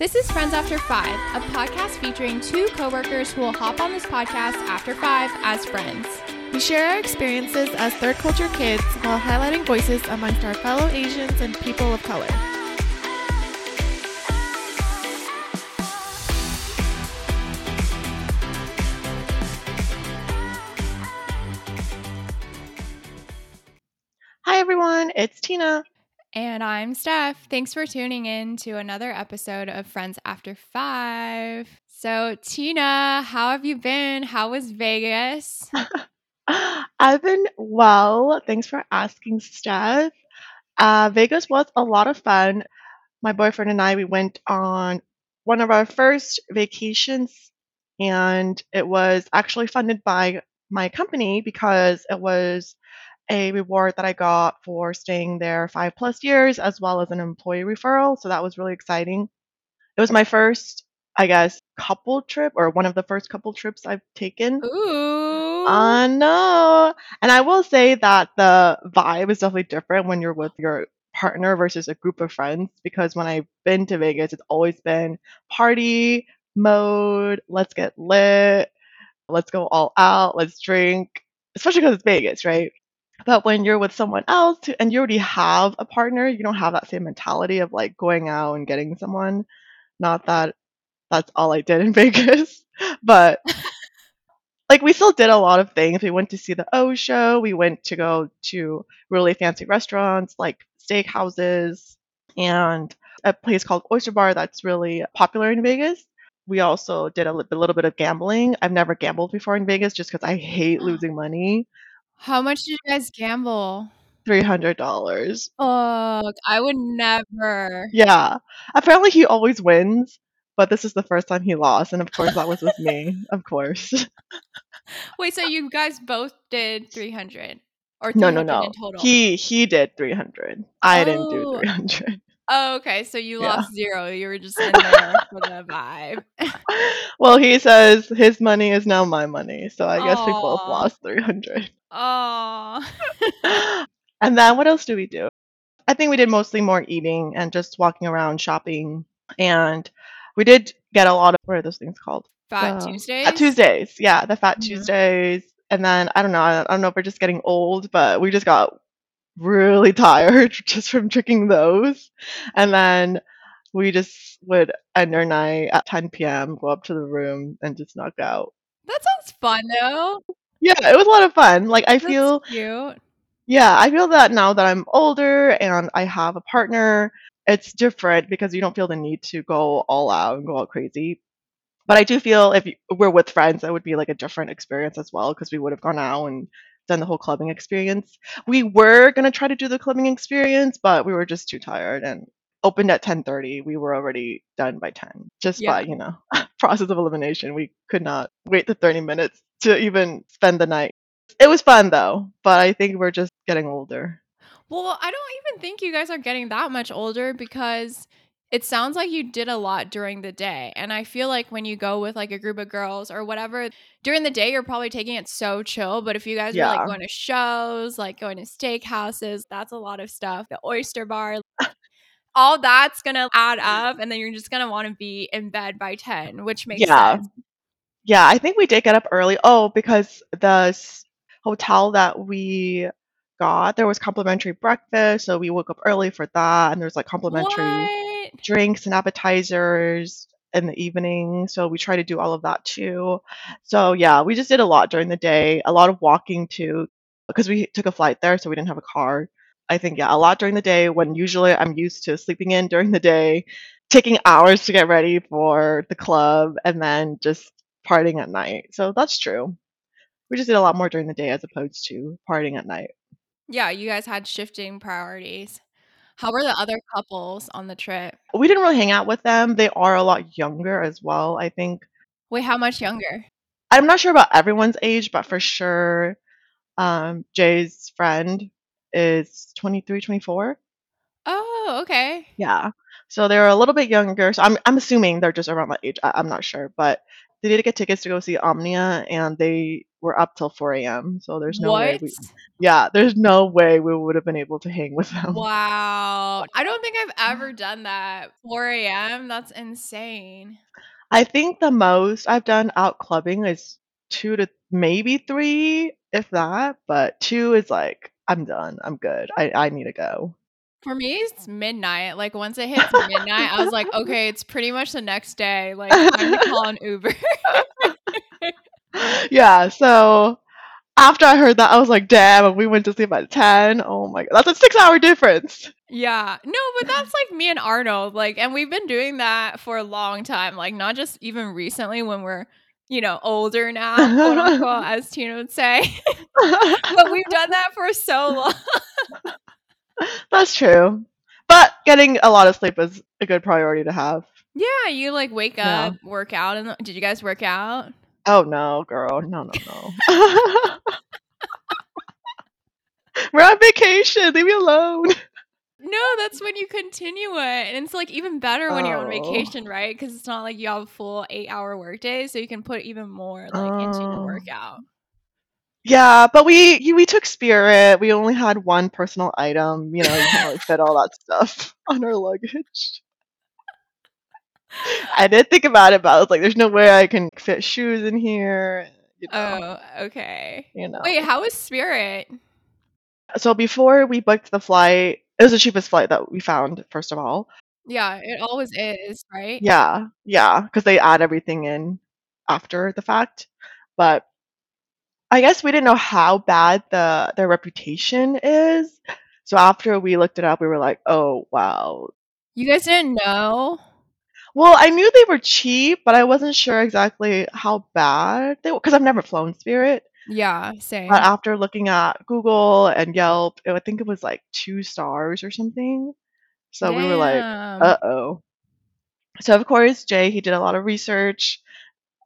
This is Friends After Five, a podcast featuring two coworkers who will hop on this podcast after five as friends. We share our experiences as third culture kids while highlighting voices amongst our fellow Asians and people of color. Hi everyone, it's Tina. And I'm Steph. Thanks for tuning in to another episode of Friends After Five. So, Tina, how have you been? How was Vegas? I've been well. Thanks for asking, Steph. Uh, Vegas was a lot of fun. My boyfriend and I, we went on one of our first vacations, and it was actually funded by my company because it was a reward that I got for staying there five plus years, as well as an employee referral. So that was really exciting. It was my first, I guess, couple trip or one of the first couple trips I've taken. Ooh. I know. And I will say that the vibe is definitely different when you're with your partner versus a group of friends because when I've been to Vegas, it's always been party mode, let's get lit, let's go all out, let's drink, especially because it's Vegas, right? But when you're with someone else and you already have a partner, you don't have that same mentality of like going out and getting someone. Not that that's all I did in Vegas, but like we still did a lot of things. We went to see the O show. We went to go to really fancy restaurants like steakhouses and a place called Oyster Bar that's really popular in Vegas. We also did a, a little bit of gambling. I've never gambled before in Vegas just because I hate oh. losing money. How much did you guys gamble? Three hundred dollars. Oh, I would never. Yeah. Apparently he always wins, but this is the first time he lost, and of course that was with me. Of course. Wait, so you guys both did 300 or 300 No, no, no. in total? He he did three hundred. I didn't do Oh. three hundred. Oh, okay. So you Yeah. lost zero. You were just in there for the vibe. well, he says his money is now my money, so I guess we both lost three hundred. Oh. and then what else do we do? I think we did mostly more eating and just walking around shopping, and we did get a lot of what are those things called? Fat Uh, Tuesdays? Fat Tuesdays, yeah, the Fat Mhm. Tuesdays. And then I don't know, I don't know if we're just getting old, but we just got really tired just from drinking those. And then we just would end our night at 10 p.m., go up to the room and just knock out. That sounds fun though. Yeah, it was a lot of fun. Like I That's feel, cute. yeah, I feel that now that I'm older and I have a partner, it's different because you don't feel the need to go all out and go all crazy. But I do feel if we're with friends, that would be like a different experience as well because we would have gone out and done the whole clubbing experience. We were gonna try to do the clubbing experience, but we were just too tired and opened at 10:30. We were already done by 10. Just by, you know, process of elimination. We could not wait the 30 minutes to even spend the night. It was fun though, but I think we're just getting older. Well, I don't even think you guys are getting that much older because it sounds like you did a lot during the day. And I feel like when you go with like a group of girls or whatever, during the day, you're probably taking it so chill. But if you guys are like going to shows, like going to steakhouses, that's a lot of stuff. The oyster bar, all that's going to add up. And then you're just going to want to be in bed by 10, which makes Yeah. sense. Yeah, I think we did get up early. Oh, because the s- hotel that we got, there was complimentary breakfast, so we woke up early for that, and there's like complimentary What? Drinks and appetizers in the evening. So we try to do all of that too. So yeah, we just did a lot during the day, a lot of walking too, because we took a flight there, so we didn't have a car. I think yeah, a lot during the day when usually I'm used to sleeping in during the day, taking hours to get ready for the club, and then just partying at night. So that's true. We just did a lot more during the day as opposed to partying at night. Yeah, you guys had shifting priorities. How were the other couples on the trip? We didn't really hang out with them. They are a lot younger as well, I think. Wait, how much younger? I'm not sure about everyone's age, but for sure, um, Jay's friend is 23, 24. Oh, okay. Yeah. So they're a little bit younger. So I'm, I'm assuming they're just around that age. I, I'm not sure. But they did get tickets to go see Omnia, and they were up till 4 a.m. So there's no way we, yeah, there's no way we would have been able to hang with them. Wow. I don't think I've ever done that. 4 a.m. That's insane. I think the most I've done out clubbing is two to maybe three, if that. But two is like, I'm done. I'm good. I, I need to go. For me, it's midnight. Like once it hits midnight, I was like, okay, it's pretty much the next day. Like time to call an Uber. yeah. So after I heard that, I was like, damn. And we went to sleep at 10. Oh my God. That's a six hour difference. yeah. No, but that's like me and Arnold. Like, and we've been doing that for a long time. Like, not just even recently when we're, you know, older now, quote unquote, as Tina would say. but we've done that for so long. That's true. But getting a lot of sleep is a good priority to have. Yeah, you like wake Yeah. up, work out, and did you guys work out? Oh no, girl. No, no, no. We're on vacation. Leave me alone. No, that's when you continue it, and it's like even better when you're on Oh. vacation, right? Because it's not like you have a full eight-hour workday, so you can put even more like into your Oh. workout. Yeah, but we you- we took Spirit. We only had one personal item. You know, you can't really fit all that stuff on our luggage. I did think about it, but I was like, "There's no way I can fit shoes in here." You know, Oh, okay. you know. Wait, how was Spirit? So before we booked the flight, it was the cheapest flight that we found. First of all, Yeah, it always is, right? Yeah, yeah, because they add everything in after the fact. But I guess we didn't know how bad the their reputation is. So after we looked it up, we were like, "Oh, wow." You guys didn't know? Well, I knew they were cheap, but I wasn't sure exactly how bad they were because I've never flown Spirit. Yeah, same. But after looking at Google and Yelp, I think it was like two stars or something. So we were like, Damn. uh oh. So of course, Jay he did a lot of research,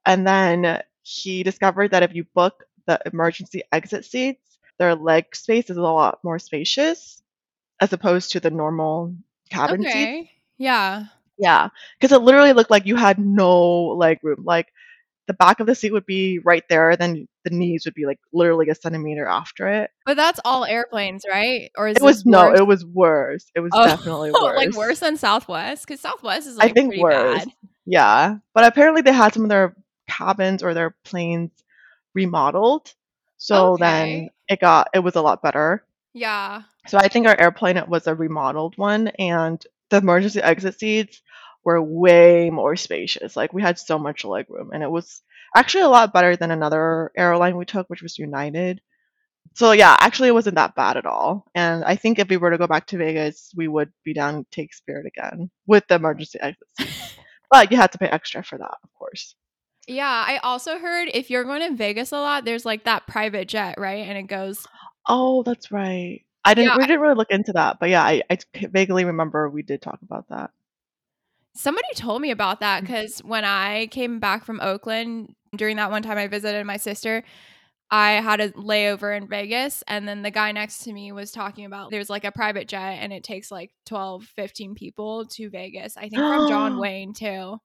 and then he discovered that if you book the emergency exit seats, their leg space is a lot more spacious as opposed to the normal cabin seats. okay. Yeah. Yeah, because it literally looked like you had no leg room. Like the back of the seat would be right there, then the knees would be like literally a centimeter after it. But that's all airplanes, right? Or is It was no, worse? it was worse. It was Oh, definitely worse. like worse than Southwest? Because Southwest is I like think pretty worse. bad. Yeah, but apparently they had some of their cabins or their planes remodeled, so then Okay. it got it was a lot better. Yeah. So I think our airplane it was a remodeled one, and the emergency exit seats were way more spacious. Like we had so much leg room, and it was actually a lot better than another airline we took, which was United. So yeah, actually it wasn't that bad at all. And I think if we were to go back to Vegas, we would be down to take Spirit again with the emergency exit seats. But you had to pay extra for that, of course. Yeah, I also heard if you're going to Vegas a lot, there's like that private jet, right? And it goes, Oh, that's right. I didn't. Yeah, We didn't really look into that, but yeah, I, I vaguely remember we did talk about that. somebody told me about that Mm. because when I came back from Oakland during that one time I visited my sister, I had a layover in Vegas. And then the guy next to me was talking about there's like a private jet and it takes like 12, 15 people to Vegas. I think from John Wayne too.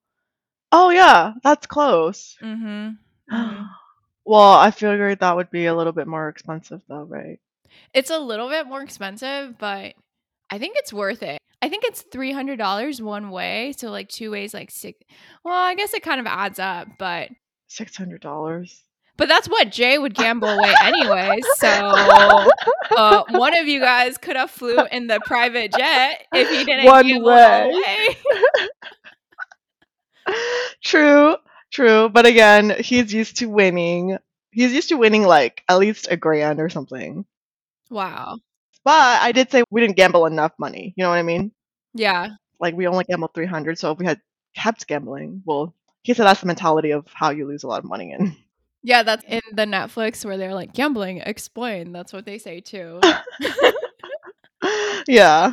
Oh yeah, that's close. Mm hmm. Mhm. well, I figured that would be a little bit more expensive though, right? It's a little bit more expensive, but I think it's worth it. I think it's three hundred dollars one way, so like two ways, like six. Well, I guess it kind of adds up, but Six hundred dollars. but that's what Jay would gamble away anyway. So uh, one of you guys could have flew in the private jet if he didn't One gamble way. way. true, true. But again, he's used to winning. He's used to winning like at least a grand or something. Wow. But I did say we didn't gamble enough money. You know what I mean? Yeah. Like we only gambled three hundred. So if we had kept gambling, well, he said that's the mentality of how you lose a lot of money in. Yeah, that's in the Netflix where they're like gambling explain. That's what they say too. yeah.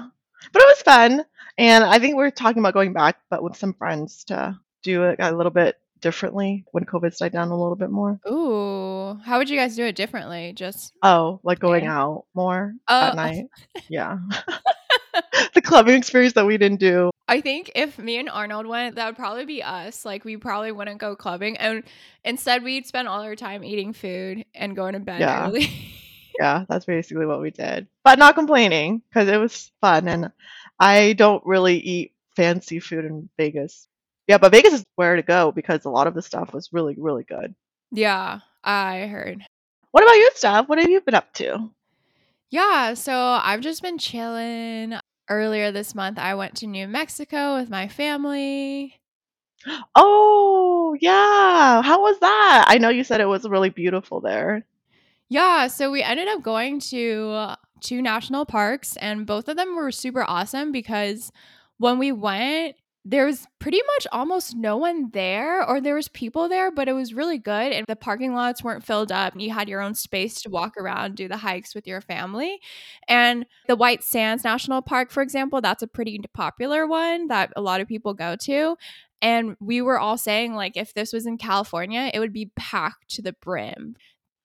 But it was fun. And I think we're talking about going back, but with some friends to do it a little bit differently when COVID's died down a little bit more. Ooh, how would you guys do it differently? Just Oh, like going Okay. out more Oh. at night. Yeah. the clubbing experience that we didn't do. I think if me and Arnold went, that would probably be us. Like we probably wouldn't go clubbing, and instead we'd spend all our time eating food and going to bed Yeah. early. Yeah, that's basically what we did. But not complaining because it was fun and I don't really eat fancy food in Vegas. Yeah, but Vegas is where to go because a lot of the stuff was really, really good. yeah, I heard. What about you, Steph? What have you been up to? Yeah, so I've just been chilling. Earlier this month, I went to New Mexico with my family. Oh, yeah. How was that? I know you said it was really beautiful there. Yeah, so we ended up going to two national parks, and both of them were super awesome because when we went, there was pretty much almost no one there, or there was people there, but it was really good, and the parking lots weren't filled up. and You had your own space to walk around, do the hikes with your family, and the White Sands National Park, for example, that's a pretty popular one that a lot of people go to. And we were all saying, like, if this was in California, it would be packed to the brim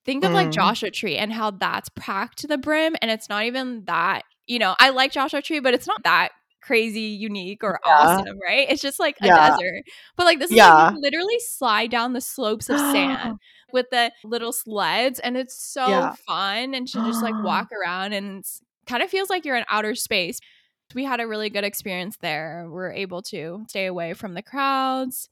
think of like Mm. Joshua Tree and how that's packed to the brim and it's not even that, you know, I like Joshua Tree, but it's not that crazy unique or Yeah. awesome, right? It's just like a Yeah. desert. But like this is Yeah. like you literally slide down the slopes of sand with the little sleds and it's so fun and to just like walk around and kind of feels like you're in outer space. We had a really good experience there. We are able to stay away from the crowds.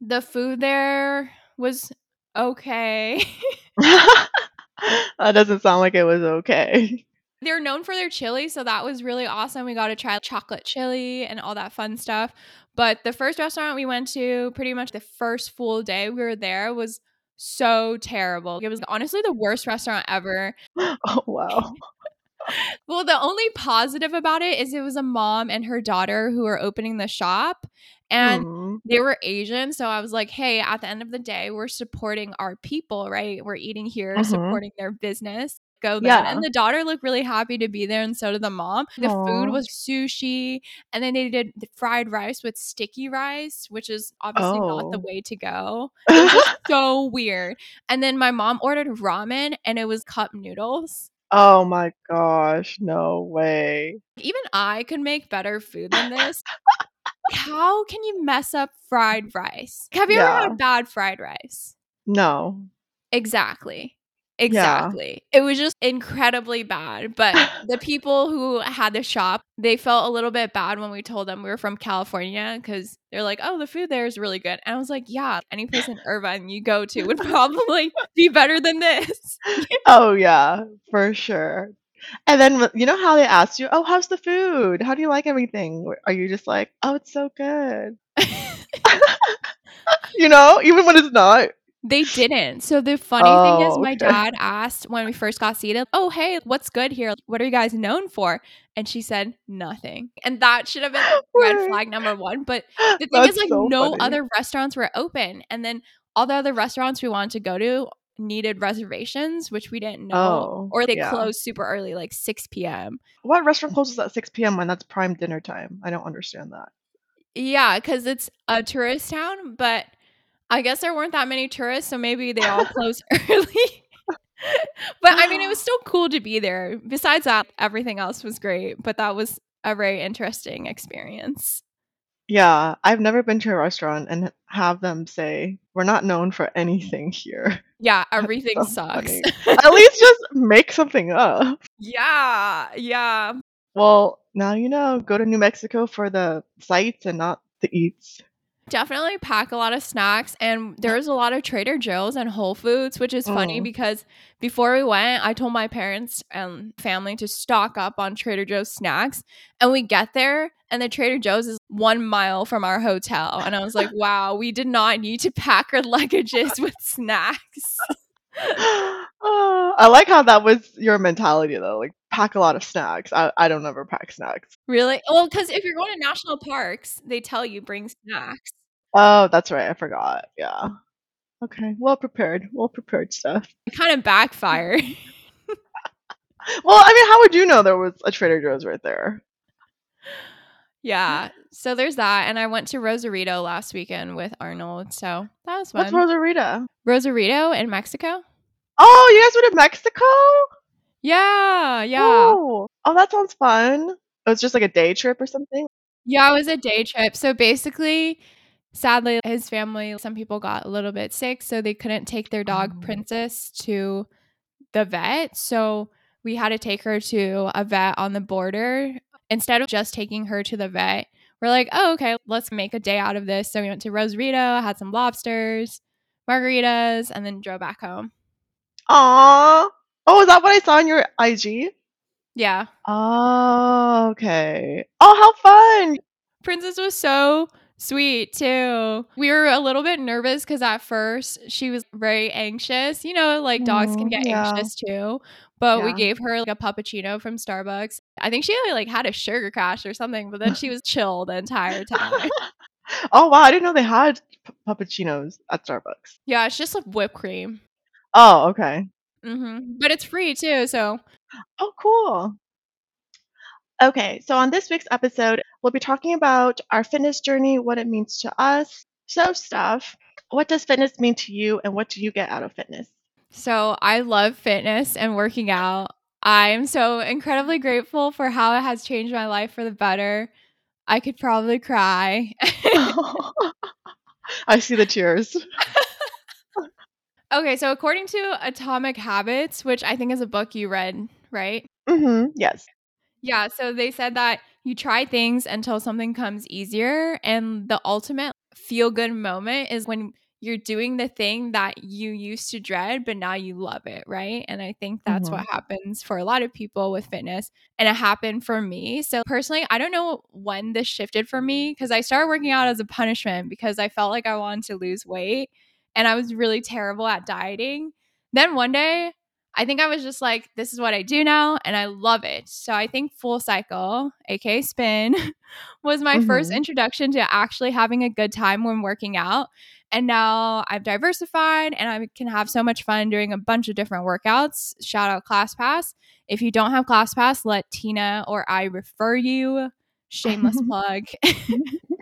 The food there was okay. that doesn't sound like it was okay. They're known for their chili, so that was really awesome. We got to try chocolate chili and all that fun stuff. But the first restaurant we went to, pretty much the first full day we were there, was so terrible. It was honestly the worst restaurant ever. Oh, wow. Well, the only positive about it is it was a mom and her daughter who were opening the shop. And Mm. they were Asian. So I was like, hey, at the end of the day, we're supporting our people, right? We're eating here, Mhm. supporting their business. Go then. Yeah. And the daughter looked really happy to be there, and so did the mom. The food was sushi, and then they did fried rice with sticky rice, which is obviously not the Oh. way to go. It was so weird. And then my mom ordered ramen, and it was cup noodles. oh my gosh, no way. Even I could make better food than this. How can you mess up fried rice? Have you ever had bad fried rice? No. Exactly. Yeah. Exactly. It was just incredibly bad. But the people who had the shop, they felt a little bit bad when we told them we were from California because they're like, oh, the food there is really good. And I was like, yeah, any place in Irvine you go to would probably be better than this. Oh yeah, for sure. And then you know how they ask you, "Oh, how's the food? How do you like everything?" Are you just like, "Oh, it's so good." You know, even when it's not. They didn't. So the funny thing is, Oh, my okay. dad asked when we first got seated, "Oh, hey, what's good here? What are you guys known for?" And she said nothing, and that should have been red flag number one. But the thing That's is, like, so no funny. other restaurants were open, and then all the other restaurants we wanted to go to needed reservations, which we didn't know, Oh, or they yeah. closed super early, like six p.m. What restaurant closes at 6 p.m. when that's prime dinner time? I don't understand that. Yeah, because it's a tourist town, but I guess there weren't that many tourists, so maybe they all closed early. but I mean, it was still cool to be there. Besides that, everything else was great, but that was a very interesting experience. Yeah, I've never been to a restaurant and have them say, "We're not known for anything here." Yeah, everything so sucks. At least just make something up. yeah, yeah. Well, now you know. Go to New Mexico for the sights and not the eats. Definitely pack a lot of snacks. And there was a lot of Trader Joe's and Whole Foods, which is funny Mm. because before we went, I told my parents and family to stock up on Trader Joe's snacks. And we get there, and the Trader Joe's is one mile from our hotel. And I was like, wow, we did not need to pack our luggages with snacks. Oh, I like how that was your mentality though. Like pack a lot of snacks. I, I don't ever pack snacks. really? Well, because if you're going to national parks, they tell you bring snacks. Oh, that's right. I forgot. Yeah. Okay. Well prepared. Well prepared Steph. It kind of backfired. Well, I mean, how would you know there was a Trader Joe's right there? Yeah. So there's that. And I went to Rosarito last weekend with Arnold. So that was fun. What's Rosarita? Rosarito in Mexico? Oh, you guys went to Mexico? Yeah. Yeah. Oh, oh, that sounds fun. Oh, it was just like a day trip or something? Yeah, it was a day trip. So basically, sadly, his family, some people got a little bit sick, so they couldn't take their dog Oh. Princess to the vet. So we had to take her to a vet on the border. Instead of just taking her to the vet, we're like, oh, okay, let's make a day out of this. So we went to Rosarito, had some lobsters, margaritas, and then drove back home. Aw. Oh, is that what I saw on your IG? Yeah. Oh, okay. Oh, how fun. Princess was so sweet too. We were a little bit nervous because at first she was very anxious. You know, like dogs can get yeah. anxious too. But we gave her like a puppuccino from Starbucks. I think she like had a sugar crash or something, but then she was chill the entire time. oh, wow. I didn't know they had p- puppuccinos at Starbucks. yeah, it's just like whipped cream. Oh, okay. hmm But it's free too, so Oh, cool. Okay, so on this week's episode, we'll be talking about our fitness journey, what it means to us. So, Steph. what does fitness mean to you, and what do you get out of fitness? So I love fitness and working out. I'm so incredibly grateful for how it has changed my life for the better. I could probably cry. I see the tears. okay, so according to Atomic Habits, which I think is a book you read, right? hmm Yes. Yeah, so they said that you try things until something comes easier. And the ultimate feel good moment is when you're doing the thing that you used to dread, but now you love it, right? And I think that's what happens for a lot of people with fitness. And it happened for me. So personally, I don't know when this shifted for me because I started working out as a punishment because I felt like I wanted to lose weight and I was really terrible at dieting. Then one day, I think I was just like, this is what I do now, and I love it. So I think Full Cycle, aka Spin, was my first Mhm. introduction to actually having a good time when working out. And now I've diversified and I can have so much fun doing a bunch of different workouts. Shout out ClassPass. If you don't have ClassPass, let Tina or I refer you. Shameless plug.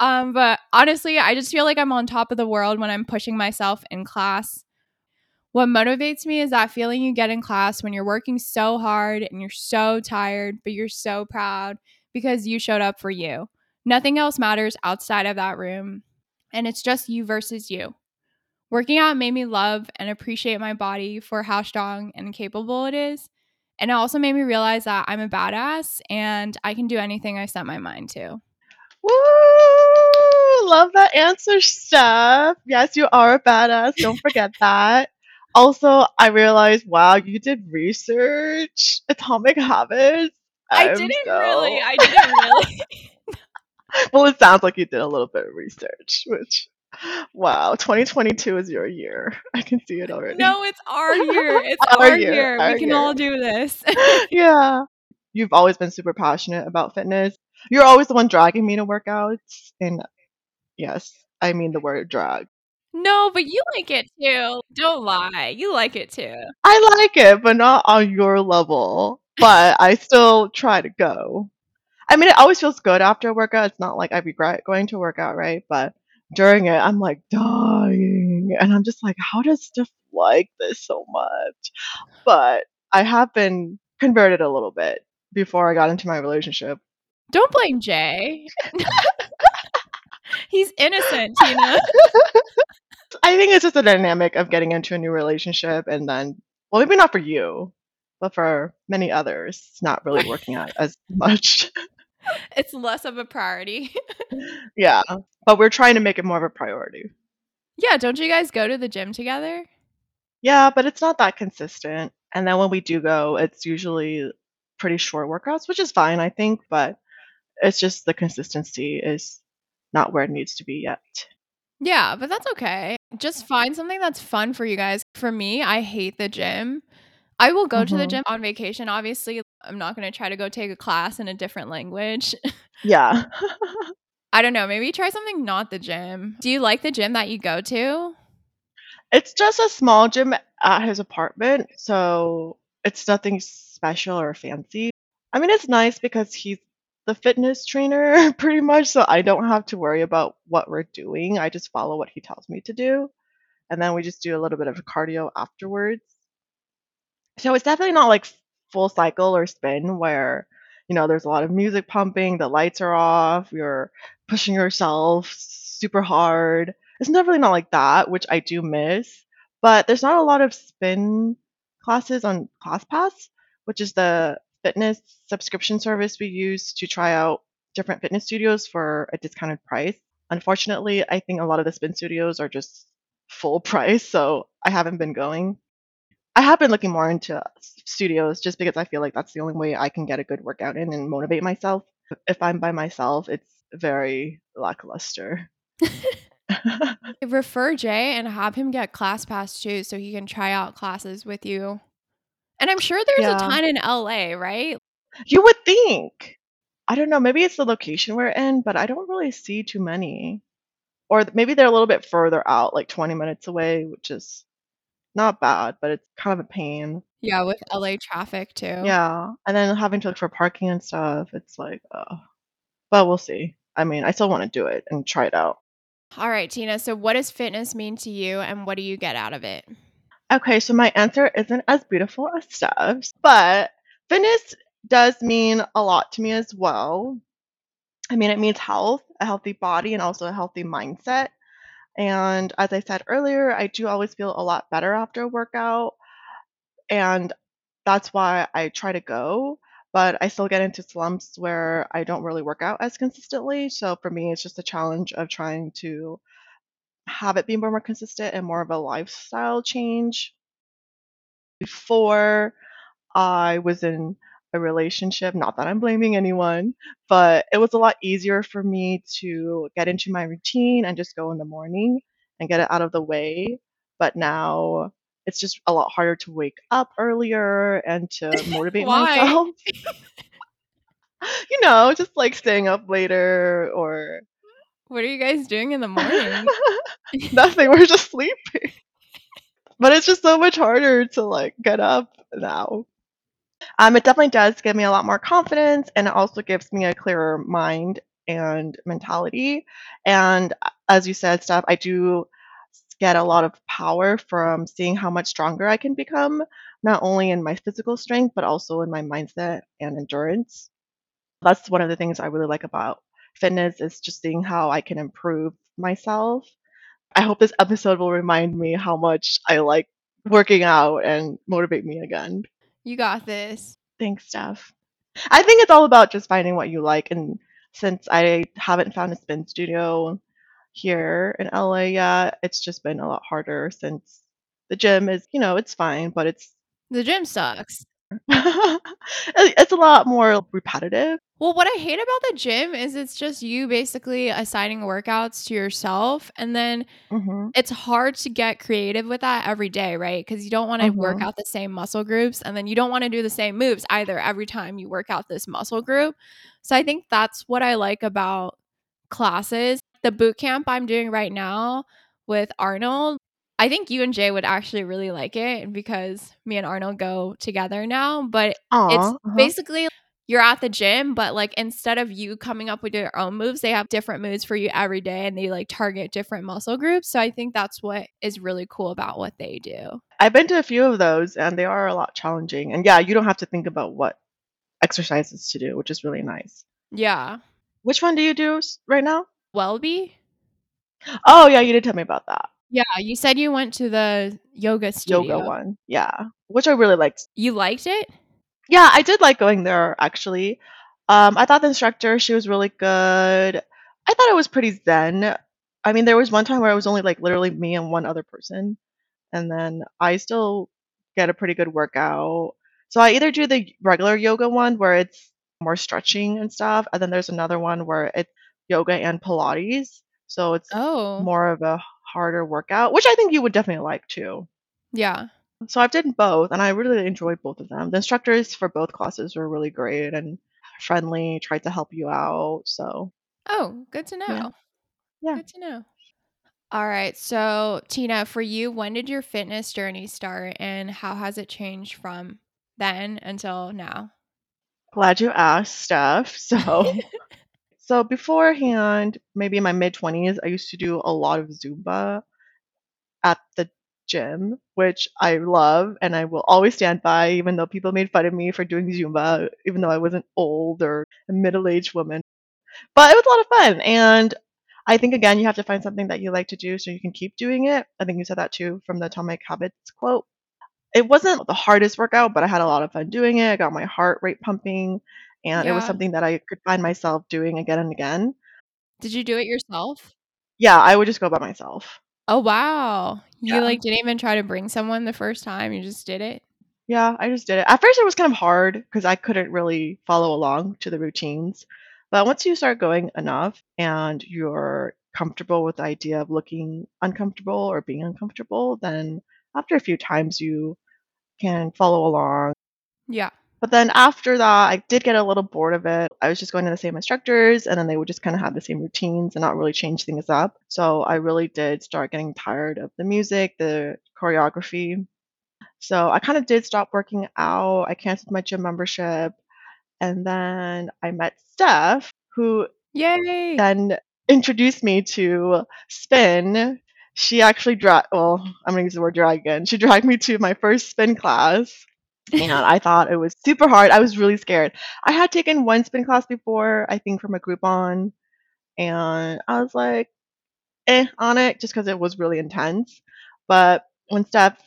um, but honestly, I just feel like I'm on top of the world when I'm pushing myself in class. What motivates me is that feeling you get in class when you're working so hard and you're so tired, but you're so proud because you showed up for you. Nothing else matters outside of that room, and it's just you versus you. Working out made me love and appreciate my body for how strong and capable it is. And it also made me realize that I'm a badass and I can do anything I set my mind to. Woo! Love that answer, Steph. Yes, you are a badass. Don't forget that. Also, I realized, wow, you did research, Atomic Habits. I I'm didn't so- really. I didn't really. well, it sounds like you did a little bit of research, which, wow, 2022 is your year. I can see it already. no, it's our year. It's Our our, year, year. our We can year. all do this. yeah. You've always been super passionate about fitness. You're always the one dragging me to workouts. And yes, I mean the word drag. no, but you like it too. Don't lie. You like it too. I like it, but not on your level. But I still try to go. I mean, it always feels good after a workout. It's not like I regret going to workout, right? But during it, I'm like dying. And I'm just like, how does Steph like this so much? But I have been converted a little bit before I got into my relationship. Don't blame Jay. He's innocent, Tina. I think it's just a dynamic of getting into a new relationship and then, well, maybe not for you, but for many others, it's not really working out as much. It's less of a priority. yeah, but we're trying to make it more of a priority. yeah, don't you guys go to the gym together? Yeah, but it's not that consistent. And then when we do go, it's usually pretty short workouts, which is fine, I think, but it's just the consistency is not where it needs to be yet. Yeah, but that's okay. Just find something that's fun for you guys. For me, I hate the gym. I will go to the Mhm. gym on vacation. Obviously, I'm not going to try to go take a class in a different language. Yeah. I don't know. Maybe try something not the gym. Do you like the gym that you go to? It's just a small gym at his apartment, so it's nothing special or fancy. I mean, it's nice because he's the fitness trainer pretty much, so I don't have to worry about what we're doing. I just follow what he tells me to do, and then we just do a little bit of cardio afterwards. So it's definitely not like full cycle or spin where, you know, there's a lot of music pumping, the lights are off, you're pushing yourself super hard. It's definitely not like that, which I do miss. But there's not a lot of spin classes on ClassPass, which is the fitness subscription service we use to try out different fitness studios for a discounted price. Unfortunately, I think a lot of the spin studios are just full price, so I haven't been going. I have been looking more into studios just because I feel like that's the only way I can get a good workout in and motivate myself. If I'm by myself, it's very lackluster. Refer Jay and have him get ClassPass too so he can try out classes with you. And I'm sure there's Yeah. a ton in LA, right? You would think. I don't know, maybe it's the location we're in, but I don't really see too many. Or maybe they're a little bit further out, like 20 minutes away, which is not bad, but it's kind of a pain. Yeah, with LA traffic too. Yeah. And then having to look for parking and stuff, it's like, uh, but we'll see. I mean, I still want to do it and try it out. All right, Tina. So, what does fitness mean to you and what do you get out of it? Okay, so my answer isn't as beautiful as Steph's, but fitness does mean a lot to me as well. I mean, it means health, a healthy body, and also a healthy mindset. And as I said earlier, I do always feel a lot better after a workout. And that's why I try to go. But I still get into slumps where I don't really work out as consistently. So for me, it's just a challenge of trying to have it be more, more consistent and more of a lifestyle change. Before I was in a relationship, not that I'm blaming anyone, but it was a lot easier for me to get into my routine and just go in the morning and get it out of the way. But now it's just a lot harder to wake up earlier and to motivate myself. you know, just like staying up later or What are you guys doing in the morning? nothing. We're just sleeping. But it's just so much harder to like get up now. Um, it definitely does give me a lot more confidence, and it also gives me a clearer mind and mentality. And uh, as you said, Steph, I do get a lot of power from seeing how much stronger I can become, not only in my physical strength, but also in my mindset and endurance. That's one of the things I really like about fitness is just seeing how I can improve myself. I hope this episode will remind me how much I like working out and motivate me again. you got this. Thanks, Steph. I think it's all about just finding what you like. And since I haven't found a spin studio here in LA yet, it's just been a lot harder since the gym is, you know, it's fine, but it's The gym sucks. it's a lot more repetitive. Well, what I hate about the gym is it's just you basically assigning workouts to yourself and then hmm it's hard to get creative with that every day, right? Because you don't want to work Mhm. out the same muscle groups and then you don't want to do the same moves either every time you work out this muscle group. So I think that's what I like about classes. The boot camp I'm doing right now with Arnold, I think you and Jay would actually really like it because me and Arnold go together now. But Aw, it's uh-huh. basically you're at the gym, but like instead of you coming up with your own moves, they have different moves for you every day and they like target different muscle groups. So I think that's what is really cool about what they do. I've been to a few of those and they are a lot challenging. And yeah, you don't have to think about what exercises to do, which is really nice. Yeah. Which one do you do right now? Welby? Oh, yeah, you did tell me about that. Yeah, you said you went to the yoga studio. Yoga one. Yeah, which I really liked. You liked it? Yeah, I did like going there actually. Um, I thought the instructor, she was really good. I thought it was pretty zen. I mean, there was one time where it was only like literally me and one other person, and then I still get a pretty good workout. So I either do the regular yoga one where it's more stretching and stuff, and then there's another one where it's yoga and Pilates. So it's Oh. more of a harder workout, which I think you would definitely like too. Yeah. So I've done both, and I really enjoyed both of them. The instructors for both classes were really great and friendly, tried to help you out. So Oh, good to know. Yeah. Good to know. All right. So, Tina, for you, when did your fitness journey start and how has it changed from then until now? glad you asked, Steph. So so beforehand, maybe in my mid twenties, I used to do a lot of Zumba at the gym, which I love and I will always stand by, even though people made fun of me for doing Zumba, even though I was an old or a middle aged woman. But it was a lot of fun. And I think, again, you have to find something that you like to do so you can keep doing it. I think you said that too from the Atomic Habits quote. It wasn't the hardest workout, but I had a lot of fun doing it. I got my heart rate pumping, and it was Yeah. something that I could find myself doing again and again. Did you do it yourself? Yeah, I would just go by myself. Oh wow. You Yeah. like didn't even try to bring someone the first time, you just did it? Yeah, I just did it. At first, it was kind of hard because I couldn't really follow along to the routines. But once you start going enough and you're comfortable with the idea of looking uncomfortable or being uncomfortable, then after a few times, you can follow along. Yeah. But then after that, I did get a little bored of it. I was just going to the same instructors, and then they would just kind of have the same routines and not really change things up. So I really did start getting tired of the music, the choreography. So I kind of did stop working out. I canceled my gym membership. And then I met Steph, who Yay. then introduced me to spin. She actually dragged, well, I'm going to use the word drag again. She dragged me to my first spin class. And I thought it was super hard. I was really scared. I had taken one spin class before, I think from a Groupon. And I was like, eh, on it, just because it was really intense. But when Steph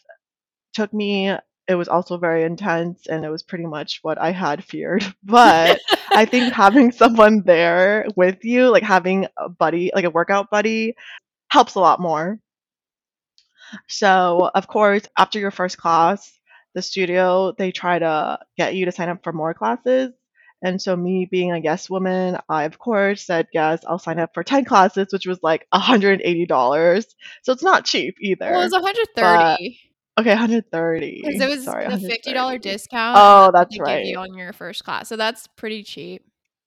took me, it was also very intense and it was pretty much what I had feared. But I think having someone there with you, like having a buddy, like a workout buddy, helps a lot more. So, of course, after your first class, the studio, they try to get you to sign up for more classes. And so, me being a yes woman, I, of course, said, yes, I'll sign up for 10 classes, which was like $180. So, it's not cheap either. Well, it was But 130 okay, 130. because it was Sorry, the $50 discount Oh, that's give you right. on your first class. So that's pretty cheap.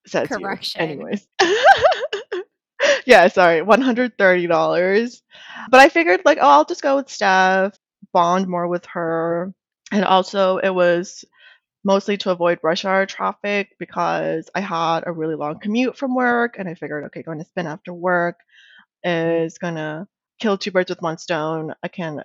Says you. Correction. Anyways. yeah, sorry, $130. But I figured, like, oh, I'll just go with Steph, bond more with her. And also, it was mostly to avoid rush hour traffic because I had a really long commute from work. And I figured, okay, going to spin after work is going to kill two birds with one stone. I can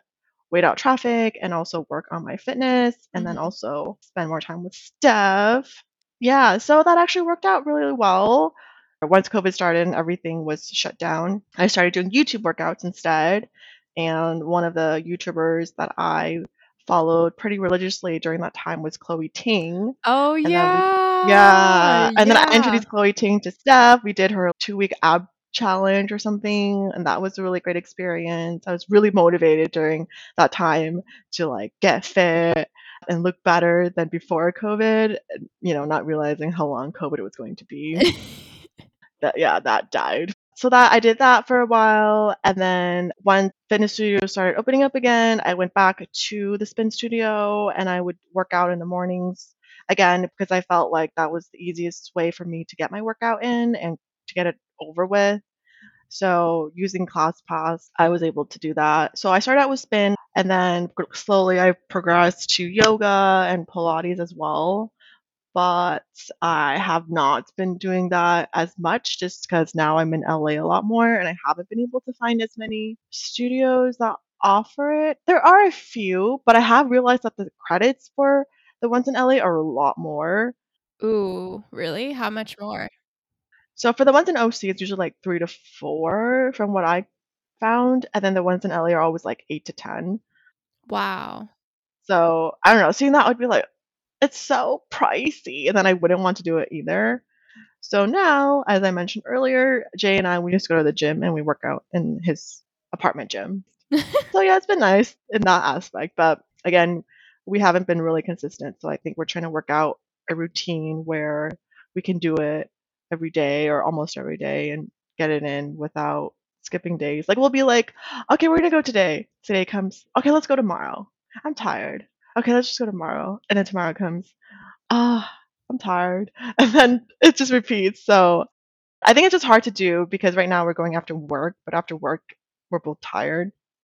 wait out traffic and also work on my fitness and then Mhm. also spend more time with Steph. Yeah, so that actually worked out really well. Once COVID started and everything was shut down, I started doing YouTube workouts instead. And one of the YouTubers that I followed pretty religiously during that time was Chloe Ting. Oh, And then we yeah. yeah, and then I introduced Chloe Ting to Steph. We did her two week ab challenge or something, and that was a really great experience. I was really motivated during that time to like get fit and look better than before COVID, you know, not realizing how long COVID was going to be. That yeah, that died. So that I did that for a while, and then when fitness studios started opening up again, I went back to the spin studio and I would work out in the mornings again because I felt like that was the easiest way for me to get my workout in and to get it over with. So using ClassPass, I was able to do that. So I started out with spin, and then slowly I progressed to yoga and Pilates as well but I have not been doing that as much just because now I'm in LA a lot more and I haven't been able to find as many studios that offer it. There are a few, but I have realized that the credits for the ones in LA are a lot more. Ooh, really? How much more? So for the ones in OC, it's usually like three to four from what I found, and then the ones in LA are always like eight to ten. Wow. So I don't know, seeing that would be like, it's so pricey, and then I wouldn't want to do it either. So now, as I mentioned earlier, Jay and I we just go to the gym and we work out in his apartment gym. So yeah, it's been nice in that aspect. But again, we haven't been really consistent. So I think we're trying to work out a routine where we can do it every day or almost every day and get it in without skipping days. Like we'll be like, okay, we're gonna go today. Today comes, okay, let's go tomorrow. I'm tired. Okay, let's just go tomorrow. And then tomorrow comes, ah, I'm tired. And then it just repeats. So I think it's just hard to do because right now we're going after work, but after work we're both tired.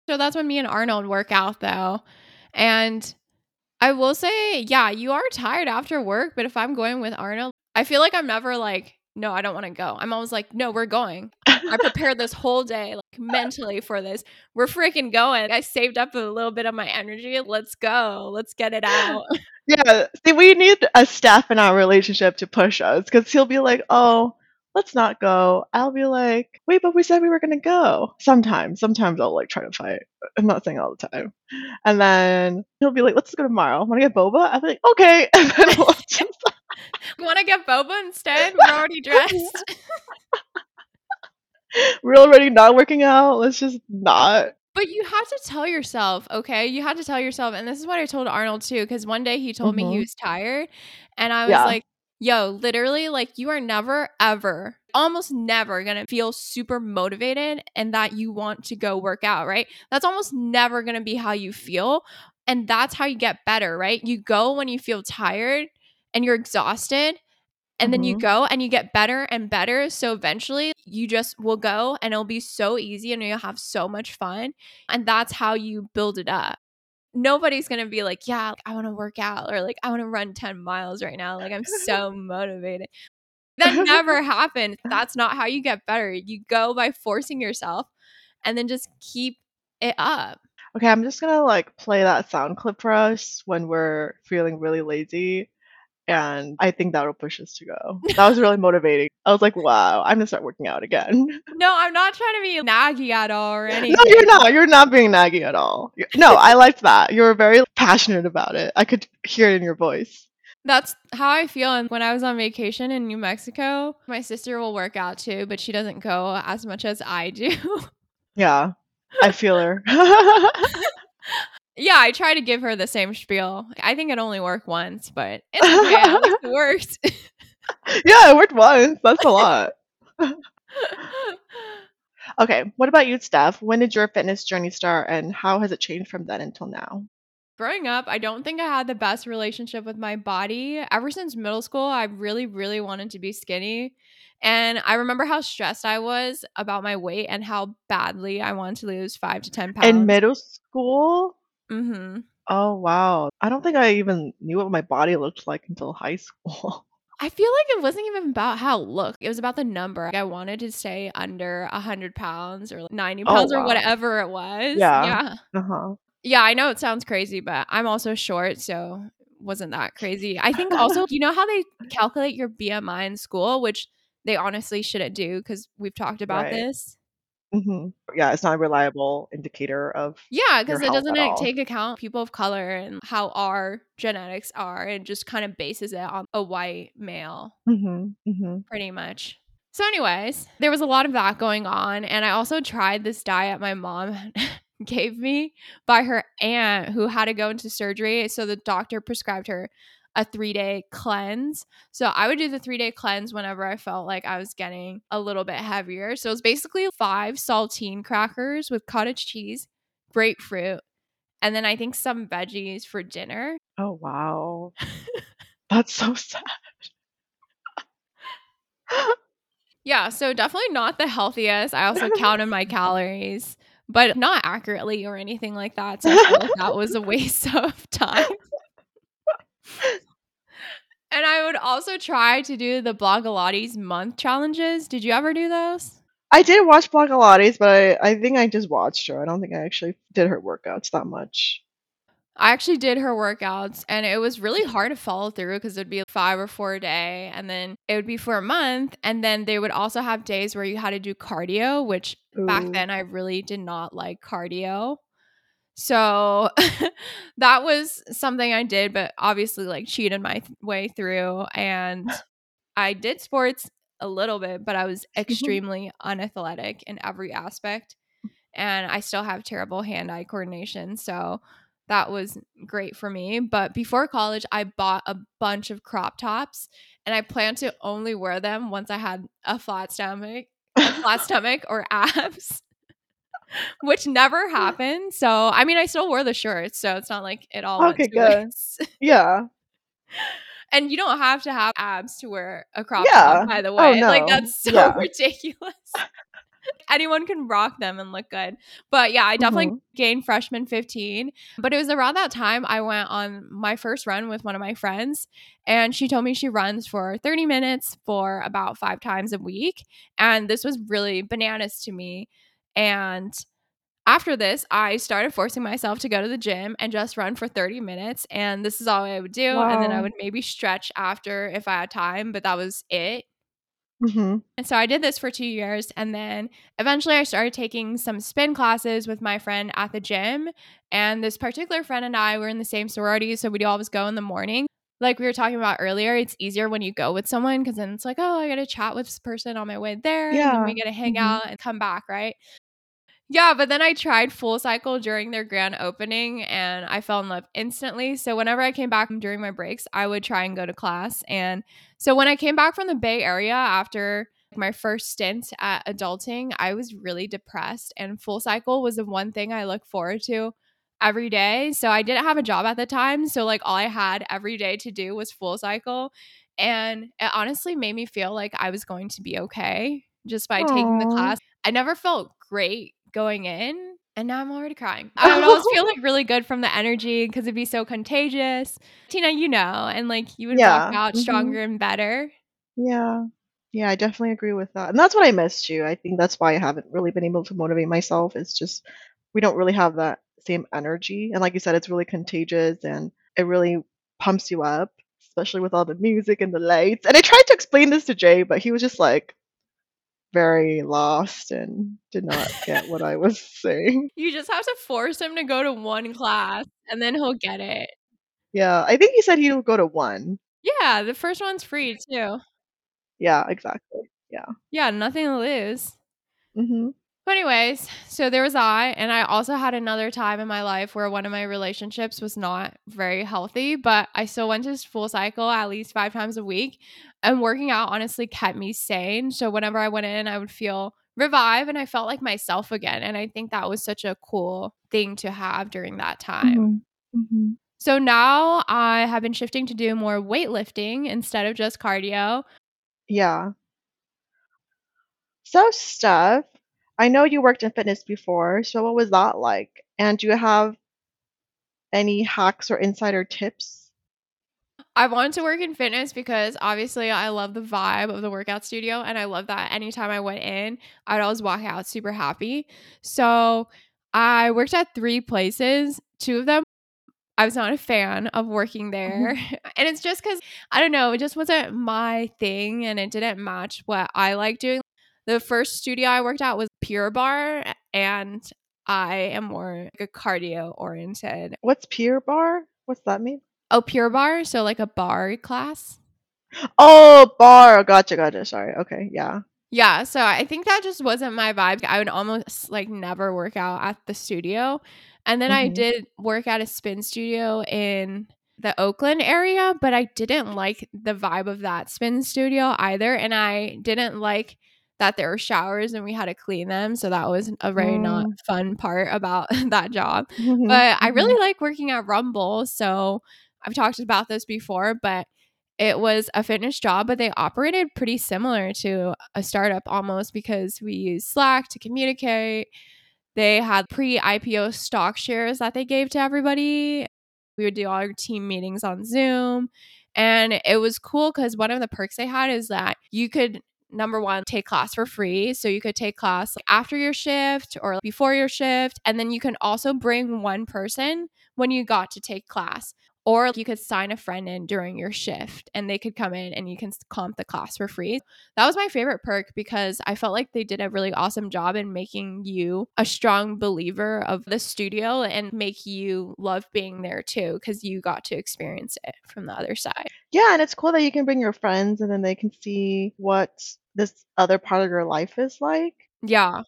So that's when me and Arnold work out though. And I will say, yeah, you are tired after work, but if I'm going with Arnold, I feel like I'm never like no, I don't want to go. I'm always like, no, we're going. I prepared this whole day like mentally for this. We're freaking going. I saved up a little bit of my energy. Let's go. Let's get it out. Yeah. See, we need a Steph in our relationship to push us because he'll be like, oh, let's not go. I'll be like, wait, but we said we were going to go. Sometimes, sometimes I'll like try to fight. I'm not saying all the time. And then he'll be like, let's go tomorrow. Want to get boba? I'll be like, okay. And then we'll just Want to get boba instead? We're already dressed. we're already not working out. Let's just not. But you have to tell yourself, okay? You have to tell yourself, and this is what I told Arnold too, because one day he told me he Mhm. was tired, and I was Yeah. like, yo, literally, like, you are never, ever, almost never gonna feel super motivated and that you want to go work out, right? That's almost never gonna be how you feel. And that's how you get better, right? You go when you feel tired and you're exhausted. And then you Mhm. go and you get better and better. So eventually you just will go and it'll be so easy and you'll have so much fun. And that's how you build it up. Nobody's going to be like, yeah, I want to work out or like, I want to run 10 miles right now. Like, I'm so motivated. That never happens. That's not how you get better. You go by forcing yourself and then just keep it up. Okay, I'm just gonna like play that sound clip for us when we're feeling really lazy. And I think that'll push us to go. That was really motivating. I was like, wow, I'm gonna start working out again. No, I'm not trying to be naggy at all or anything. No, you're not. You're not being naggy at all. No, I liked that. You were very passionate about it. I could hear it in your voice. That's how I feel. And when I was on vacation in New Mexico, my sister will work out too, but she doesn't go as much as I do. Yeah, I feel her. yeah, I try to give her the same spiel. I think it only worked once, but it's okay. It worked. yeah, it worked once. That's a lot. Okay, what about you, Steph? When did your fitness journey start and how has it changed from then until now? Growing up, I don't think I had the best relationship with my body. Ever since middle school, I really, really wanted to be skinny. And I remember how stressed I was about my weight and how badly I wanted to lose five to 10 pounds. In middle school? Hmm Oh, wow. I don't think I even knew what my body looked like until high school. I feel like it wasn't even about how it looked. It was about the number. I wanted to stay under 100 pounds or 90 Oh, pounds or whatever it was. Yeah. Yeah. Uh-huh. Yeah, I know it sounds crazy, but I'm also short, so wasn't that crazy. I think also, you know how they calculate your BMI in school, which they honestly shouldn't do because we've talked about Right. this. Hmm Yeah, it's not a reliable indicator of. Yeah, because it health doesn't at like, all. take account people of color and how our genetics are. It just kind of bases it on a white male. hmm hmm pretty much. So, anyways, there was a lot of that going on. And I also tried this diet my mom gave me by her aunt who had to go into surgery. So, the doctor prescribed her a three day cleanse. So, I would do the three day cleanse whenever I felt like I was getting a little bit heavier. So, it was basically five saltine crackers with cottage cheese, grapefruit, and then I think some veggies for dinner. Oh, wow. That's so sad. Yeah, so definitely not the healthiest. I also counted my calories, but not accurately or anything like that. So I feel like that was a waste of time. And I would also try to do the Blogilates month challenges. Did you ever do those? I did watch Blogilates, but I, I think I just watched her. I don't think I actually did her workouts that much. I actually did her workouts and it was really hard to follow through because it would be five or four a day and then it would be for a month. And then they would also have days where you had to do cardio, which back then I really did not like cardio. So that was something I did, but obviously like cheated my th- way through. And I did sports a little bit, but I was mm-hmm. extremely unathletic in every aspect. And I still have terrible hand eye coordination. So that was great for me. But before college, I bought a bunch of crop tops and I planned to only wear them once I had a flat stomach, a flat stomach or abs. Which never happened. So, I mean, I still wore the shirts, so it's not like it all Okay, good. Yeah. And you don't have to have abs to wear a crop Yeah. top, by the way. Oh, Like that's so Yeah. ridiculous. anyone can rock them and look good. But yeah, I definitely Mhm. gained freshman 15. But it was around that time I went on my first run with one of my friends, and she told me she runs for 30 minutes for about five times a week. And this was really bananas to me. And after this, I started forcing myself to go to the gym and just run for 30 minutes. And this is all I would do. And then I would maybe stretch after if I had time, but that was it. Mm-hmm. And so I did this for two years. And then eventually I started taking some spin classes with my friend at the gym. And this particular friend and I were in the same sorority. So we'd always go in the morning. Like we were talking about earlier, it's easier when you go with someone because then it's like, oh, I got to chat with this person on my way there. And Yeah. we get to hang Mhm. out and come back, right? Yeah, but then I tried Full Cycle during their grand opening and I fell in love instantly. So whenever I came back during my breaks, I would try and go to class. And so when I came back from the Bay Area after my first stint at adulting, I was really depressed. And Full Cycle was the one thing I look forward to every day. So I didn't have a job at the time. So, like, all I had every day to do was Full Cycle. And it honestly made me feel like I was going to be okay just by taking the class. I never felt great going in. And now I'm already crying. I would always feel like really good from the energy because it'd be so contagious. Tina, you know, and like you would walk Yeah. out Mhm. stronger and better. Yeah. Yeah, I definitely agree with that. And that's what I missed you. I think that's why I haven't really been able to motivate myself. It's just we don't really have that same energy. And like you said, it's really contagious and it really pumps you up, especially with all the music and the lights. And I tried to explain this to Jay, but he was just like very lost and did not get what I was saying. You just have to force him to go to one class and then he'll get it. Yeah, I think he said he'll go to one. Yeah, the first one's free too. Yeah, exactly. Yeah. Yeah, nothing to lose. Mhm. But anyways, so there was I, and I also had another time in my life where one of my relationships was not very healthy, but I still went to full cycle at least five times a week. And working out honestly kept me sane. So whenever I went in, I would feel revived and I felt like myself again. And I think that was such a cool thing to have during that time. Mhm. Mhm. So now I have been shifting to do more weightlifting instead of just cardio. Yeah. So, Steph, I know you worked in fitness before, so what was that like? And do you have any hacks or insider tips? I wanted to work in fitness because obviously I love the vibe of the workout studio and I love that anytime I went in, I'd always walk out super happy. So I worked at three places. Two of them I was not a fan of working there. Mm-hmm. and it's just because I don't know, it just wasn't my thing and it didn't match what I like doing. The first studio I worked at was Pure Barre and I am more like a cardio oriented. What's Pure Barre? What's that mean? Oh, Pure Barre, so like a bar class. Oh, bar. Gotcha, gotcha. Sorry. Okay, yeah. Yeah, so I think that just wasn't my vibe. I would almost like never work out at the studio. And then I Mhm. did work at a spin studio in the Oakland area, but I didn't like the vibe of that spin studio either. And I didn't like that there were showers and we had to clean them. So that was a very not Mm. fun part about that job. Mhm, But I really like working at Rumble. So I've talked about this before, but it was a fitness job, but they operated pretty similar to a startup almost because we used Slack to communicate. They had pre IPO stock shares that they gave to everybody. We would do all our team meetings on Zoom. And it was cool because one of the perks they had is that you could, number one, take class for free. So you could take class after your shift or before your shift. And then you can also bring one person when you got to take class. Or you could sign a friend in during your shift and they could come in and you can comp the class for free. That was my favorite perk because I felt like they did a really awesome job in making you a strong believer of the studio and make you love being there too because you got to experience it from the other side. Yeah, and it's cool that you can bring your friends and then they can see what this other part of your life is like. Yeah.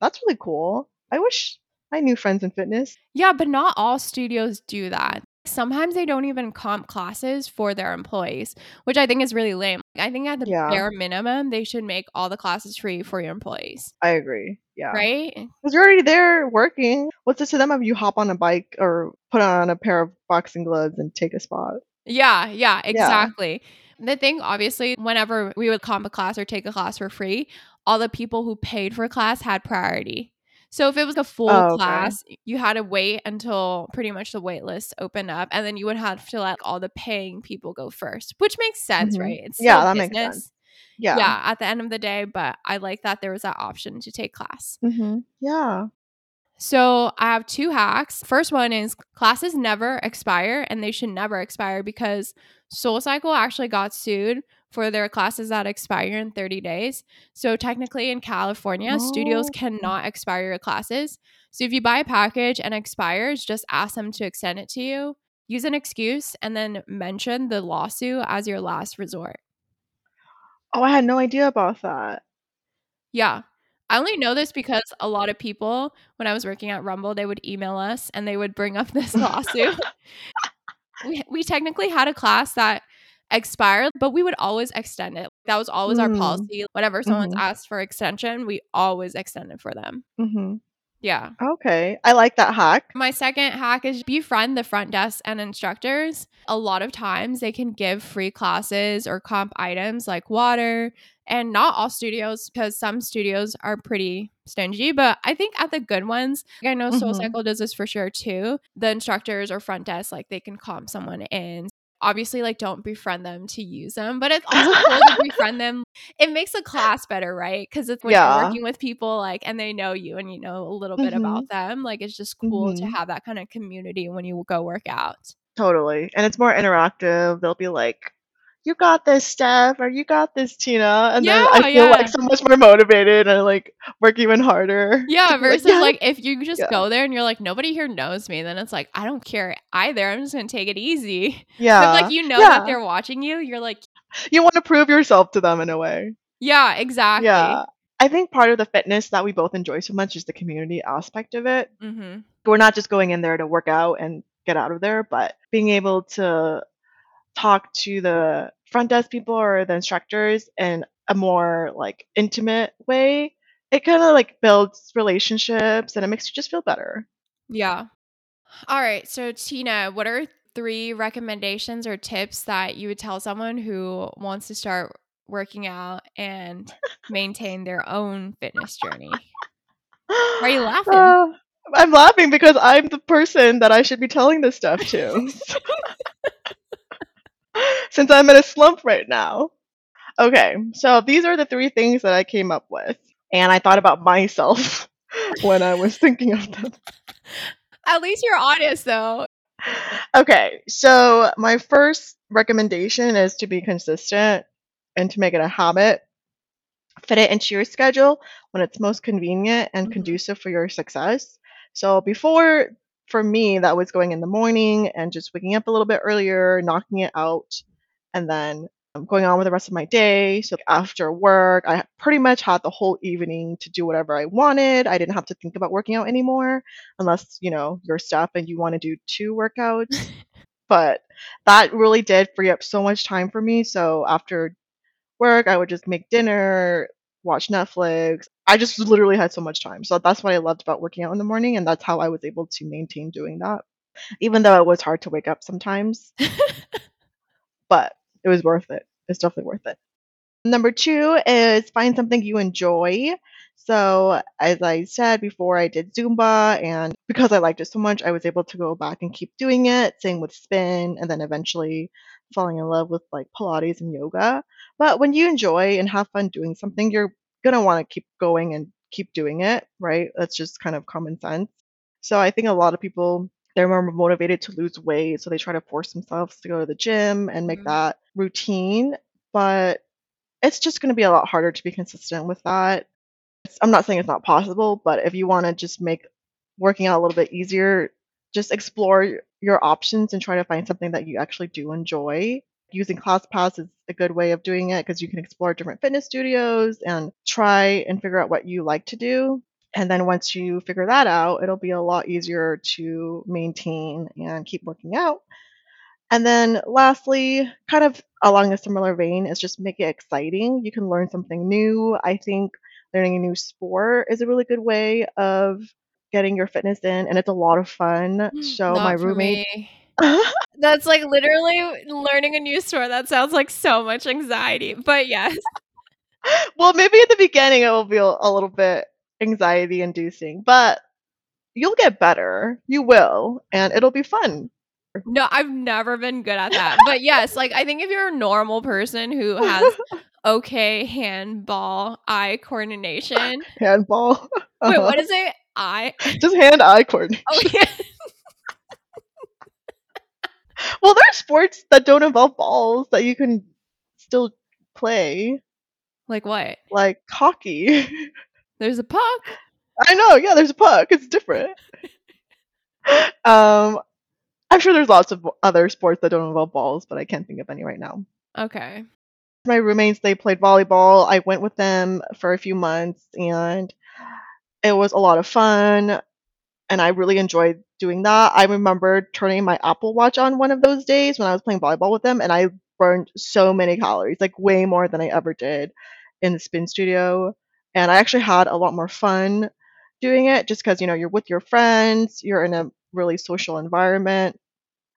That's really cool. I wish I knew friends in fitness. Yeah, but not all studios do that. Sometimes they don't even comp classes for their employees, which I think is really lame. I think at the Yeah. bare minimum, they should make all the classes free for your employees, I agree. Yeah. right? Because you're already there working. What's it to them if you hop on a bike or put on a pair of boxing gloves and take a spot? Yeah, yeah, exactly. The thing, obviously, whenever we would comp a class or take a class for free, all the people who paid for class had priority. So if it was a full Oh, okay. class, you had to wait until pretty much the wait list opened up, and then you would have to let all the paying people go first, which makes sense, Mhm. right? It's Yeah, that makes sense. Yeah. Yeah, at the end of the day, but I like that there was that option to take class. Mm-hmm. Yeah. So I have two hacks. First one is classes never expire and they should never expire because SoulCycle actually got sued for their classes that expire in 30 days. So technically in California, studios Oh. cannot expire your classes. So if you buy a package and expires, just ask them to extend it to you. Use an excuse and then mention the lawsuit as your last resort. Oh, I had no idea about that. Yeah. I only know this because a lot of people, when I was working at Rumble, they would email us and they would bring up this lawsuit. we, we technically had a class that expired, but we would always extend it. That was always our Mm. policy. Whenever someone's Mhm. asked for extension, we always extend it for them. hmm Yeah. Okay. I like that hack. My second hack is befriend the front desk and instructors. A lot of times they can give free classes or comp items like water, and not all studios, because some studios are pretty stingy. But I think at the good ones, like I know Mhm. SoulCycle does this for sure too. The instructors or front desk, like they can comp someone in. Obviously, like don't befriend them to use them, but it's also cool to befriend them. It makes the class better, right? Because it's when Yeah. you're working with people like and they know you and you know a little bit Mhm. about them. Like it's just cool to Mhm. have that kind of community when you go work out. Totally. And it's more interactive. They'll be like, you got this, Steph, or you got this, Tina. And then I Yeah, feel like so much more motivated and like work even harder. Yeah, versus "Yeah." like if you just Yeah. go there and you're like, nobody here knows me, then it's like, I don't care either. I'm just gonna take it easy. yeah. But like you know yeah. that they're watching you, you're like, you want to prove yourself to them in a way. yeah, exactly. Yeah. I think part of the fitness that we both enjoy so much is the community aspect of it. Mm-hmm. We're not just going in there to work out and get out of there, but being able to talk to the front desk people or the instructors in a more like intimate way, it kind of like builds relationships and it makes you just feel better. Yeah. All right. So Tina, what are three recommendations or tips that you would tell someone who wants to start working out and maintain their own fitness journey? Are you laughing? Uh, I'm laughing because I'm the person that I should be telling this stuff to. Since I'm in a slump right now. Okay, so these are the three things that I came up with. And I thought about myself when I was thinking of them. At least you're honest though. Okay, so my first recommendation is to be consistent and to make it a habit. Fit it into your schedule when it's most convenient and Mhm. conducive for your success. So before, for me, that was going in the morning and just waking up a little bit earlier, knocking it out, and then um, going on with the rest of my day. So after work, I pretty much had the whole evening to do whatever I wanted. I didn't have to think about working out anymore, unless you know you're Steph and you want to do two workouts. but that really did free up so much time for me. So after work, I would just make dinner, watch Netflix. I just literally had so much time. So that's what I loved about working out in the morning, and that's how I was able to maintain doing that. Even though it was hard to wake up sometimes, but it was worth it. It's definitely worth it. Number two is find something you enjoy. So, as I said before, I did Zumba, and because I liked it so much, I was able to go back and keep doing it. Same with spin, and then eventually falling in love with like Pilates and yoga. But when you enjoy and have fun doing something, you're gonna want to keep going and keep doing it, right? That's just kind of common sense. So, I think a lot of people they're more motivated to lose weight, so they try to force themselves to go to the gym and make Mhm. that routine. But it's just going to be a lot harder to be consistent with that. It's, I'm not saying it's not possible, but if you want to just make working out a little bit easier, just explore your options and try to find something that you actually do enjoy. Using ClassPass is a good way of doing it because you can explore different fitness studios and try and figure out what you like to do. And then once you figure that out, it'll be a lot easier to maintain and keep working out. And then lastly, kind of along a similar vein, is just make it exciting. You can learn something new. I think learning a new sport is a really good way of getting your fitness in, and it's a lot of fun. Mm, so Not my roommate. That's like literally learning a new sport. That sounds like so much anxiety. But yes. well, maybe in the beginning it will be a, little bit anxiety inducing, but you'll get better. You will, and it'll be fun. No, I've never been good at that. But yes, like I think if you're a normal person who has okay handball eye coordination. Handball. Wait, Uh-huh. what is it? Eye. Just hand eye coordination. Oh yeah. Well, there are sports that don't involve balls that you can still play, Like what? like hockey. There's a puck. I know, yeah, there's a puck. It's different. um, I'm sure there's lots of other sports that don't involve balls, but I can't think of any right now. Okay. My roommates, they played volleyball. I went with them for a few months and it was a lot of fun. And I really enjoyed doing that. I remember turning my Apple Watch on one of those days when I was playing volleyball with them, and I burned so many calories, like way more than I ever did in the spin studio. And I actually had a lot more fun doing it just because, you know, you're with your friends, you're in a really social environment,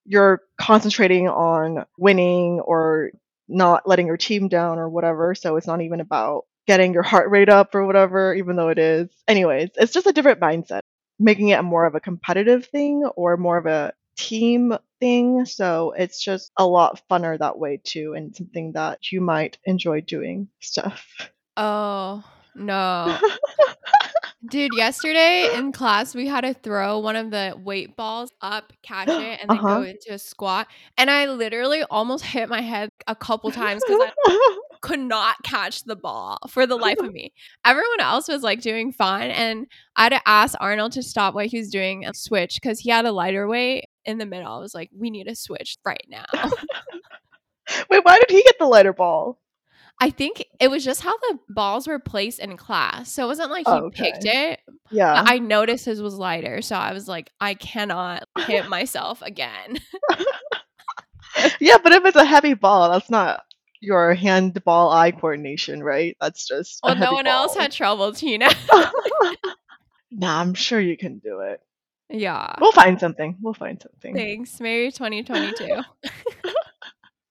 you're concentrating on winning or not letting your team down or whatever. So it's not even about getting your heart rate up or whatever, even though it is. Anyways, it's just a different mindset, making it more of a competitive thing or more of a team thing. So it's just a lot funner that way too, and something that you might enjoy doing Steph. Oh no. Dude, yesterday in class we had to throw one of the weight balls up, catch it, and then Uh-huh. go into a squat. And I literally almost hit my head a couple times because I could not catch the ball for the life of me. Everyone else was like doing fine. And I had to ask Arnold to stop what he was doing and switch because he had a lighter weight in the middle. I was like, we need to switch right now. Wait, why did he get the lighter ball? I think it was just how the balls were placed in class. So it wasn't like he Oh, picked it. Yeah. I noticed his was lighter. So I was like, I cannot hit myself again. yeah, but if it's a heavy ball, that's not your handball eye coordination, right? That's just. Well, no one else had trouble, Tina. nah, I'm sure you can do it. yeah. We'll find something. We'll find something. Thanks. Maybe 2022.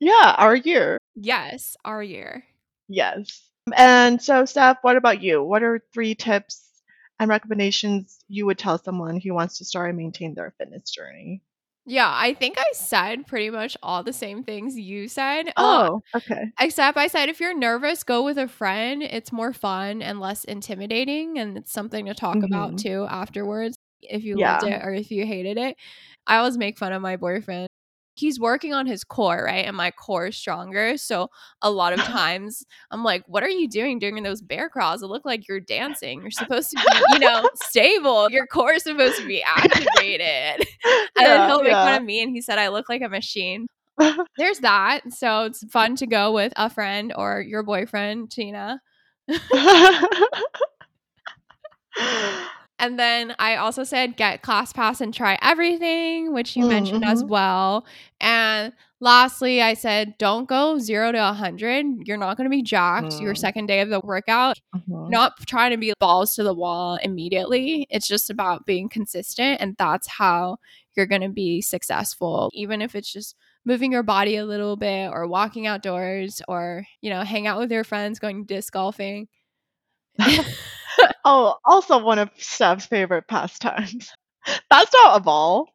Yeah, our year. yes, our year. Yes. And so, Steph, what about you? What are three tips and recommendations you would tell someone who wants to start and maintain their fitness journey? Yeah, I think I said pretty much all the same things you said. Uh, Oh, okay. Except I said if you're nervous, go with a friend. It's more fun and less intimidating, and it's something to talk about Mhm. too afterwards if you loved it or if you hated it. I always make fun of my boyfriend. He's working on his core, right? And my core is stronger. So a lot of times I'm like, what are you doing during those bear crawls? It look like you're dancing. You're supposed to be, you know, stable. Your core is supposed to be activated. And then Yeah, he'll make fun of me and he said I look like a machine there's that. So it's fun to go with a friend or your boyfriend, Tina. And then I also said get ClassPass and try everything, which you mentioned as Mhm. well. And lastly, I said don't go zero to a hundred. You're not going to be jacked your Mm. second day of the workout. Mhm. Not trying to be balls to the wall immediately. It's just about being consistent, and that's how you're going to be successful. Even if it's just moving your body a little bit, or walking outdoors, or you know, hang out with your friends, going disc golfing. oh, also one of Steph's favorite pastimes. That's not a ball.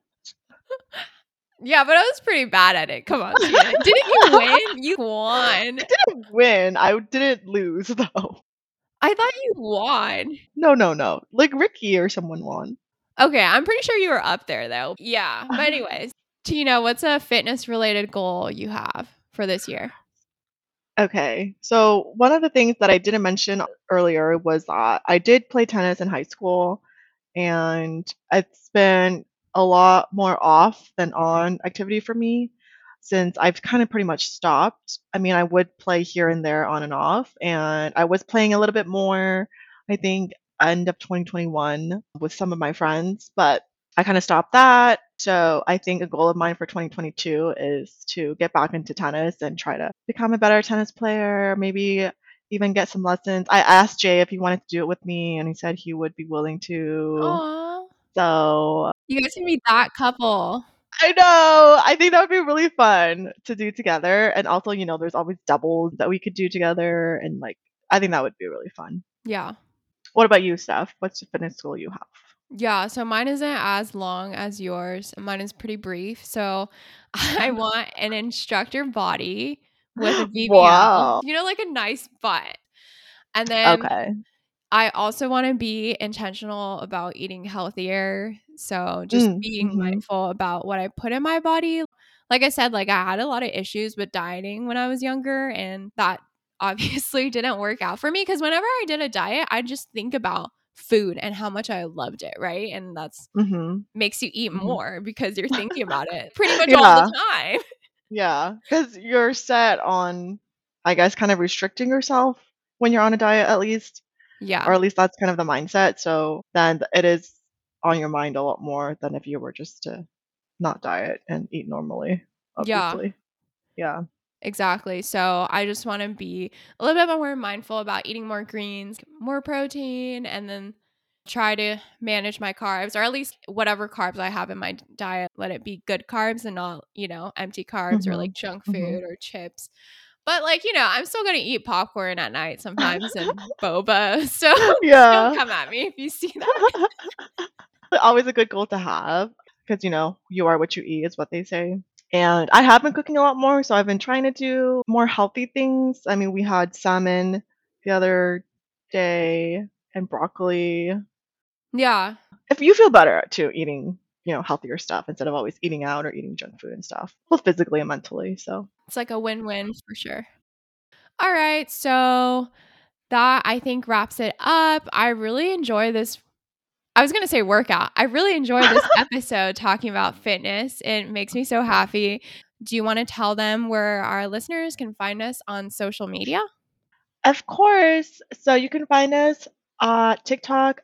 Yeah, but I was pretty bad at it. Come on, Tina. Didn't you win? You won. I didn't win. I didn't lose though. I thought you won. No, no, no. Like Ricky or someone won. Okay, I'm pretty sure you were up there though. Yeah. But anyways, Tina, what's a fitness related goal you have for this year? Okay. So one of the things that I didn't mention earlier was that I did play tennis in high school and it's been a lot more off than on activity for me since I've kind of pretty much stopped. I mean, I would play here and there on and off and I was playing a little bit more, I think end of 2021 with some of my friends, but I kind of stopped that. So I think a goal of mine for 2022 is to get back into tennis and try to become a better tennis player, maybe even get some lessons. I asked Jay if he wanted to do it with me, and he said he would be willing to. Aw. So You guys can be that couple. I know. I think that would be really fun to do together. And also, you know, there's always doubles that we could do together. And like, I think that would be really fun. Yeah. What about you, Steph? What's the fitness goal you have? Yeah, so mine isn't as long as yours. Mine is pretty brief. So I want an instructor body with a BBL. Wow. You know, like a nice butt. And then Okay. I also want to be intentional about eating healthier. So just Mm, being mhm. mindful about what I put in my body. Like I said, like I had a lot of issues with dieting when I was younger, and that obviously didn't work out for me because whenever I did a diet, I just think about food and how much I loved it, right? And that's mm-hmm. makes you eat Mhm. more because you're thinking about it pretty much all the time. Yeah, because you're set on, I guess, kind of restricting yourself when you're on a diet, at least, Yeah. or at least that's kind of the mindset. So then it is on your mind a lot more than if you were just to not diet and eat normally, Yeah. obviously. Yeah. Exactly. So I just want to be a little bit more mindful about eating more greens, more protein, and then try to manage my carbs or at least whatever carbs I have in my diet, let it be good carbs and not, you know, empty carbs or Mhm. like junk Mhm. food or chips. But like, you know, I'm still going to eat popcorn at night sometimes and boba. So Yeah. don't come at me if you see that. Always a good goal to have because, you know, you are what you eat, is what they say. And I have been cooking a lot more, so I've been trying to do more healthy things. I mean, we had salmon the other day and broccoli. Yeah. If you feel better too eating, you know, healthier stuff instead of always eating out or eating junk food and stuff, both physically and mentally. So, It's like a win win for sure. All right. So that I think wraps it up. I really enjoy this. I was going to say workout. I really enjoy this episode talking about fitness. It makes me so happy. Do you want to tell them where our listeners can find us on social media? of course, so you can find us at TikTok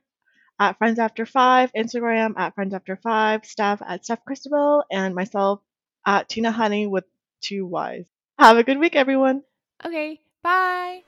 at Friends After Five, Instagram at Friends After Five, Steph at Steph Christabel, and myself at Tina Honey with two Y's. Have a good week, everyone. Okay. Bye.